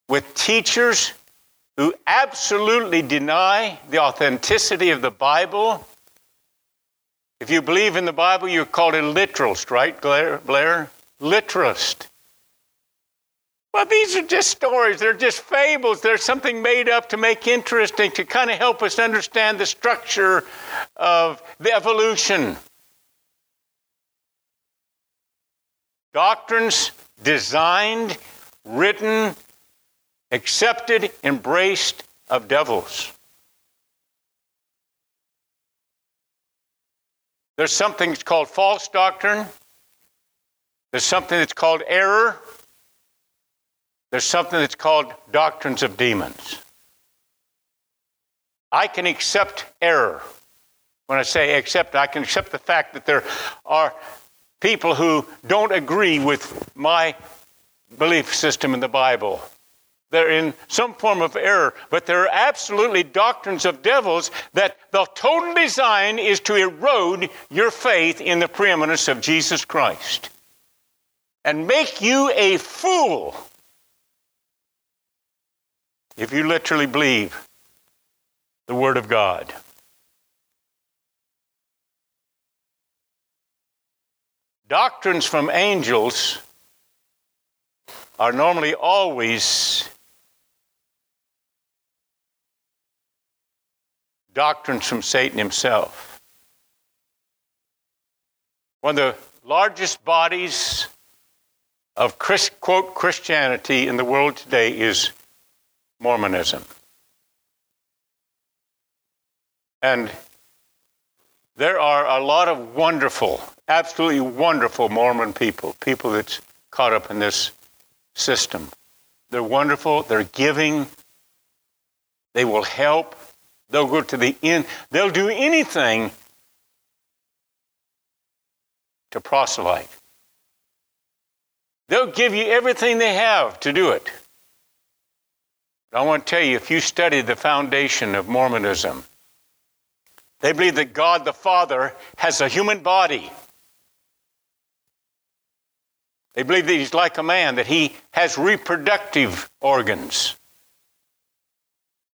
with teachers who absolutely deny the authenticity of the Bible. If you believe in the Bible, you're called a literalist, right, Blair? Literalist. Well, these are just stories. They're just fables. They're something made up to make interesting, to kind of help us understand the structure of the evolution. Doctrines designed, written, accepted, embraced of devils. There's something that's called false doctrine. There's something that's called error. There's something that's called doctrines of demons. I can accept error. When I say accept, I can accept the fact that there are people who don't agree with my belief system in the Bible. They're in some form of error, but there are absolutely doctrines of devils that the total design is to erode your faith in the preeminence of Jesus Christ and make you a fool if you literally believe the Word of God. Doctrines from angels are normally always doctrines from Satan himself. One of the largest bodies of quote Christianity in the world today is Mormonism. And there are a lot of wonderful, absolutely wonderful Mormon people, people that's caught up in this system. They're wonderful, they're giving, they will help, they'll go to the end, they'll do anything to proselyte. They'll give you everything they have to do it. I want to tell you if you study the foundation of Mormonism, they believe that God the Father has a human body. They believe that he's like a man, that he has reproductive organs.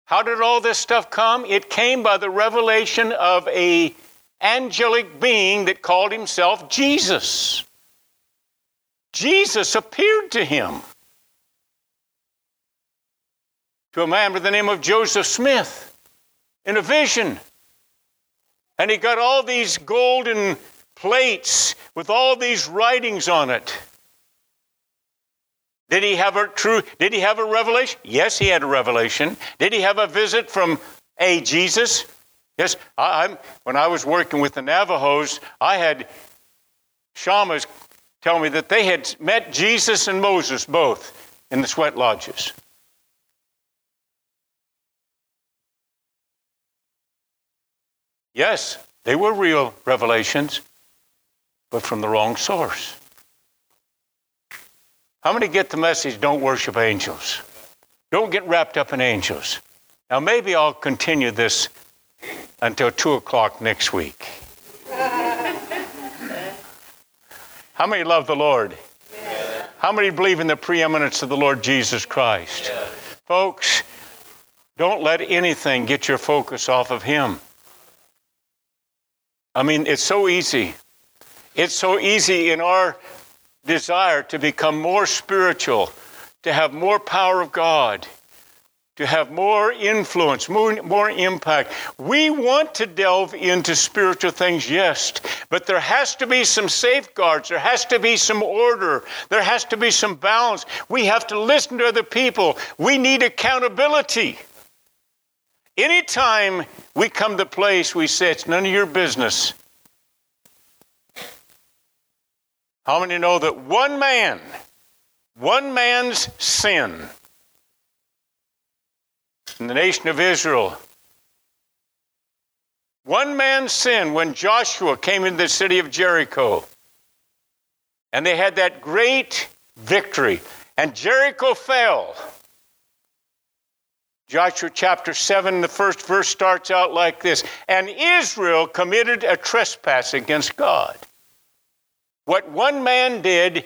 How did all this stuff come? It came by the revelation of a angelic being that called himself Jesus. Jesus appeared to him to a man by the name of Joseph Smith in a vision. And he got all these golden plates with all these writings on it. Did he have a true did he have a revelation? Yes, he had a revelation. Did he have a visit from a Jesus? Yes, I, when I was working with the Navajos, I had shamans tell me that they had met Jesus and Moses both in the sweat lodges. Yes, they were real revelations, but from the wrong source. How many get the message don't worship angels? Don't get wrapped up in angels. Now, maybe I'll continue this until 2 o'clock next week. How many love the Lord? How many believe in the preeminence of the Lord Jesus Christ? Yes. Folks, don't let anything get your focus off of Him. I mean, it's so easy. It's so easy in our desire to become more spiritual, to have more power of God, to have more influence, more, more impact. We want to delve into spiritual things, yes, but there has to be some safeguards. There has to be some order. There has to be some balance. We have to listen to other people. We need accountability. Anytime we come to place we say it's none of your business, How many know that one man, one man's sin in the nation of Israel, one man's sin when Joshua came into the city of Jericho, and they had that great victory, and Jericho fell. Joshua chapter 7, the first verse starts out like this And Israel committed a trespass against God. What one man did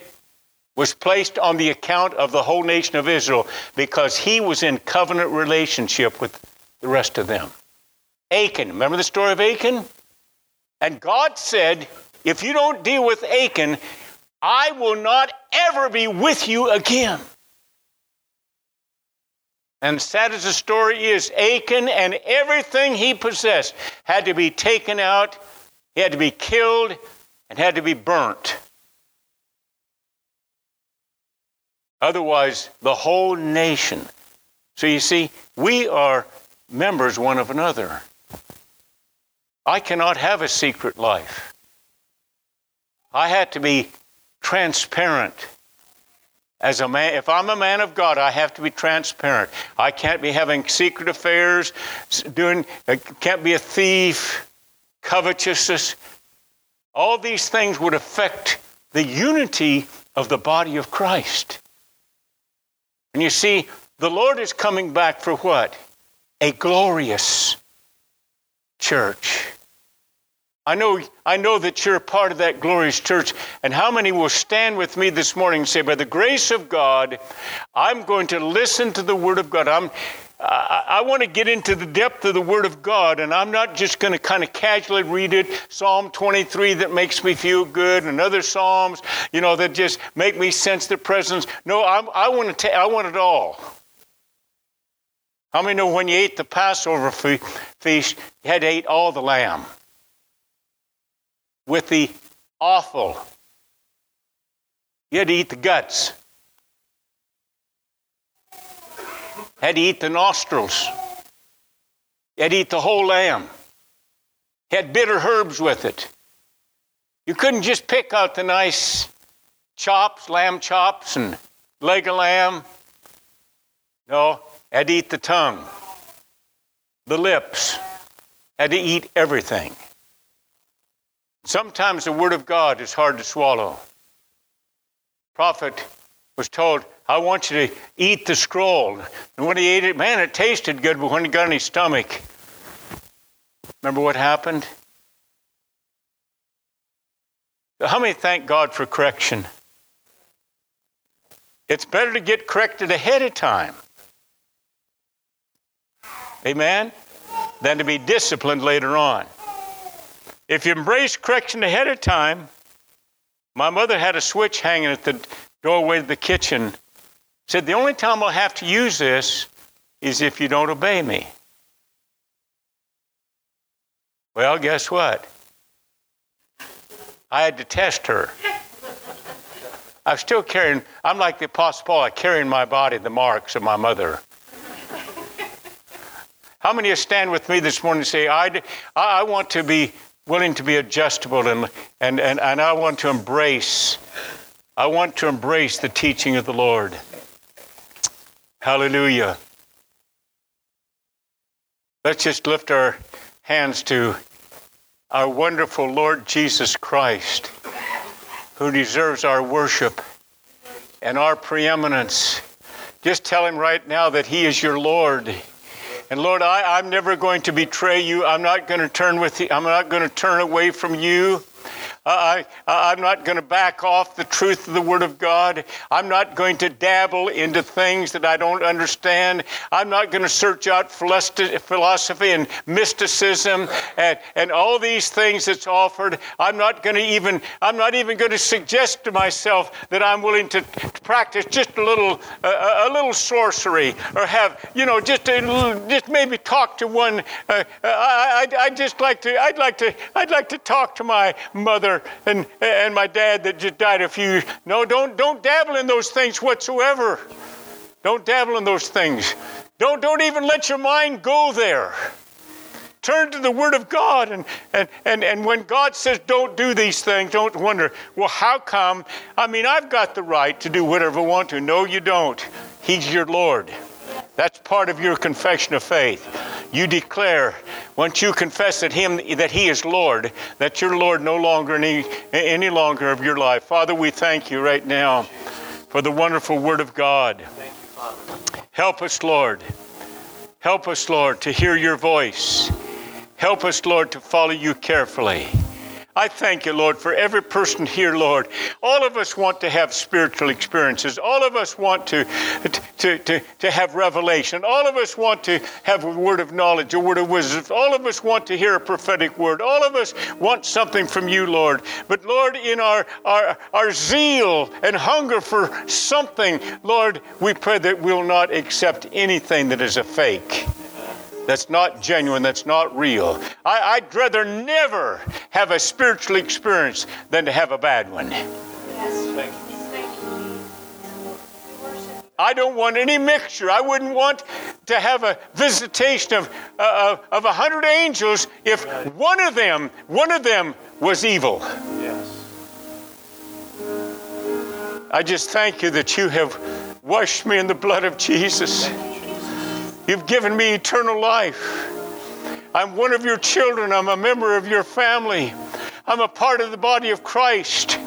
was placed on the account of the whole nation of Israel because he was in covenant relationship with the rest of them. Achan, remember the story of Achan? And God said, If you don't deal with Achan, I will not ever be with you again. And sad as the story is, Achan and everything he possessed had to be taken out, he had to be killed, and had to be burnt. Otherwise, the whole nation. So you see, we are members one of another. I cannot have a secret life. I had to be transparent. As a man, if I'm a man of God, I have to be transparent. I can't be having secret affairs, doing, I can't be a thief, covetousness, all these things would affect the unity of the body of Christ. And you see, the Lord is coming back for what? A glorious church. I know, I know that you're a part of that glorious church. And how many will stand with me this morning and say, By the grace of God, I'm going to listen to the Word of God. I'm, I, I want to get into the depth of the Word of God, and I'm not just going to kind of casually read it. Psalm 23 that makes me feel good, and other Psalms, you know, that just make me sense the presence. No, I'm, I, want to ta- I want it all. How many know when you ate the Passover feast, you had to eat all the lamb with the offal? You had to eat the guts. had to eat the nostrils, had to eat the whole lamb, had bitter herbs with it. You couldn't just pick out the nice chops, lamb chops, and leg of lamb. No, had to eat the tongue, the lips, had to eat everything. Sometimes the Word of God is hard to swallow. Prophet was told, I want you to eat the scroll. And when he ate it, man, it tasted good, but when it got in his stomach, remember what happened? How many thank God for correction? It's better to get corrected ahead of time. Amen? Than to be disciplined later on. If you embrace correction ahead of time, my mother had a switch hanging at the doorway to the kitchen said, The only time I'll have to use this is if you don't obey me. Well, guess what? I had to test her. I'm still carrying, I'm like the Apostle Paul, I carry in my body the marks of my mother. How many of you stand with me this morning and say, I, I want to be willing to be adjustable and, and, and, and I want to embrace, I want to embrace the teaching of the Lord. Hallelujah. Let's just lift our hands to our wonderful Lord Jesus Christ, who deserves our worship and our preeminence. Just tell him right now that he is your Lord. And Lord, I, am never going to betray you. I'm not going to turn with you. I'm not going to turn away from you. I, I, I'm not going to back off the truth of the Word of God. I'm not going to dabble into things that I don't understand. I'm not going to search out philosophy and mysticism and, and all these things that's offered. I'm not going to even, I'm not even going to suggest to myself that I'm willing to practice just a little, uh, a little sorcery or have, you know, just, a, just maybe talk to one. Uh, I, I, I'd just like to, I'd like to, I'd like to talk to my and, and my dad that just died a few years. No, don't, don't dabble in those things whatsoever. Don't dabble in those things. Don't, don't even let your mind go there. Turn to the Word of God. And, and, and, and when God says don't do these things, don't wonder, well, how come? I mean, I've got the right to do whatever I want to. No, you don't. He's your Lord. That's part of your confession of faith. You declare, once you confess that Him that He is Lord, that you're Lord no longer any, any longer of your life. Father, we thank you right now for the wonderful Word of God. Help us, Lord. Help us, Lord, to hear your voice. Help us, Lord, to follow you carefully. I thank you, Lord, for every person here, Lord. All of us want to have spiritual experiences. All of us want to, to, to, to have revelation. All of us want to have a word of knowledge, a word of wisdom. All of us want to hear a prophetic word. All of us want something from you, Lord. But, Lord, in our, our, our zeal and hunger for something, Lord, we pray that we'll not accept anything that is a fake that's not genuine, that's not real. I, would rather never have a spiritual experience than to have a bad one. Yes. I don't want any mixture. I wouldn't want to have a visitation of, uh, of a hundred angels if one of them, one of them was evil. Yes. I just thank you that you have washed me in the blood of Jesus. You've given me eternal life. I'm one of your children. I'm a member of your family. I'm a part of the body of Christ.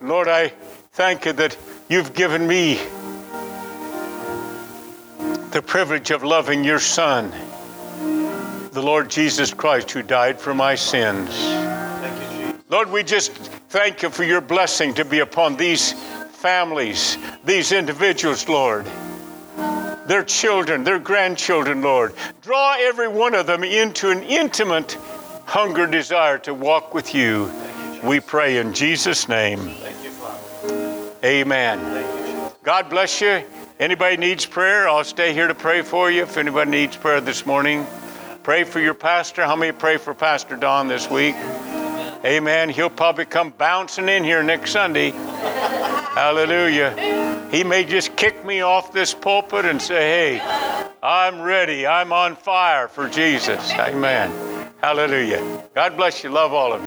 Lord, I thank you that you've given me the privilege of loving your Son, the Lord Jesus Christ, who died for my sins. You, Lord, we just thank you for your blessing to be upon these families, these individuals, Lord, their children, their grandchildren, Lord. Draw every one of them into an intimate hunger, desire to walk with you. We pray in Jesus' name. Amen. God bless you. Anybody needs prayer, I'll stay here to pray for you. If anybody needs prayer this morning, pray for your pastor. How many pray for Pastor Don this week? Amen. He'll probably come bouncing in here next Sunday. Hallelujah. He may just kick me off this pulpit and say, Hey, I'm ready. I'm on fire for Jesus. Amen. Hallelujah. God bless you. Love all of you.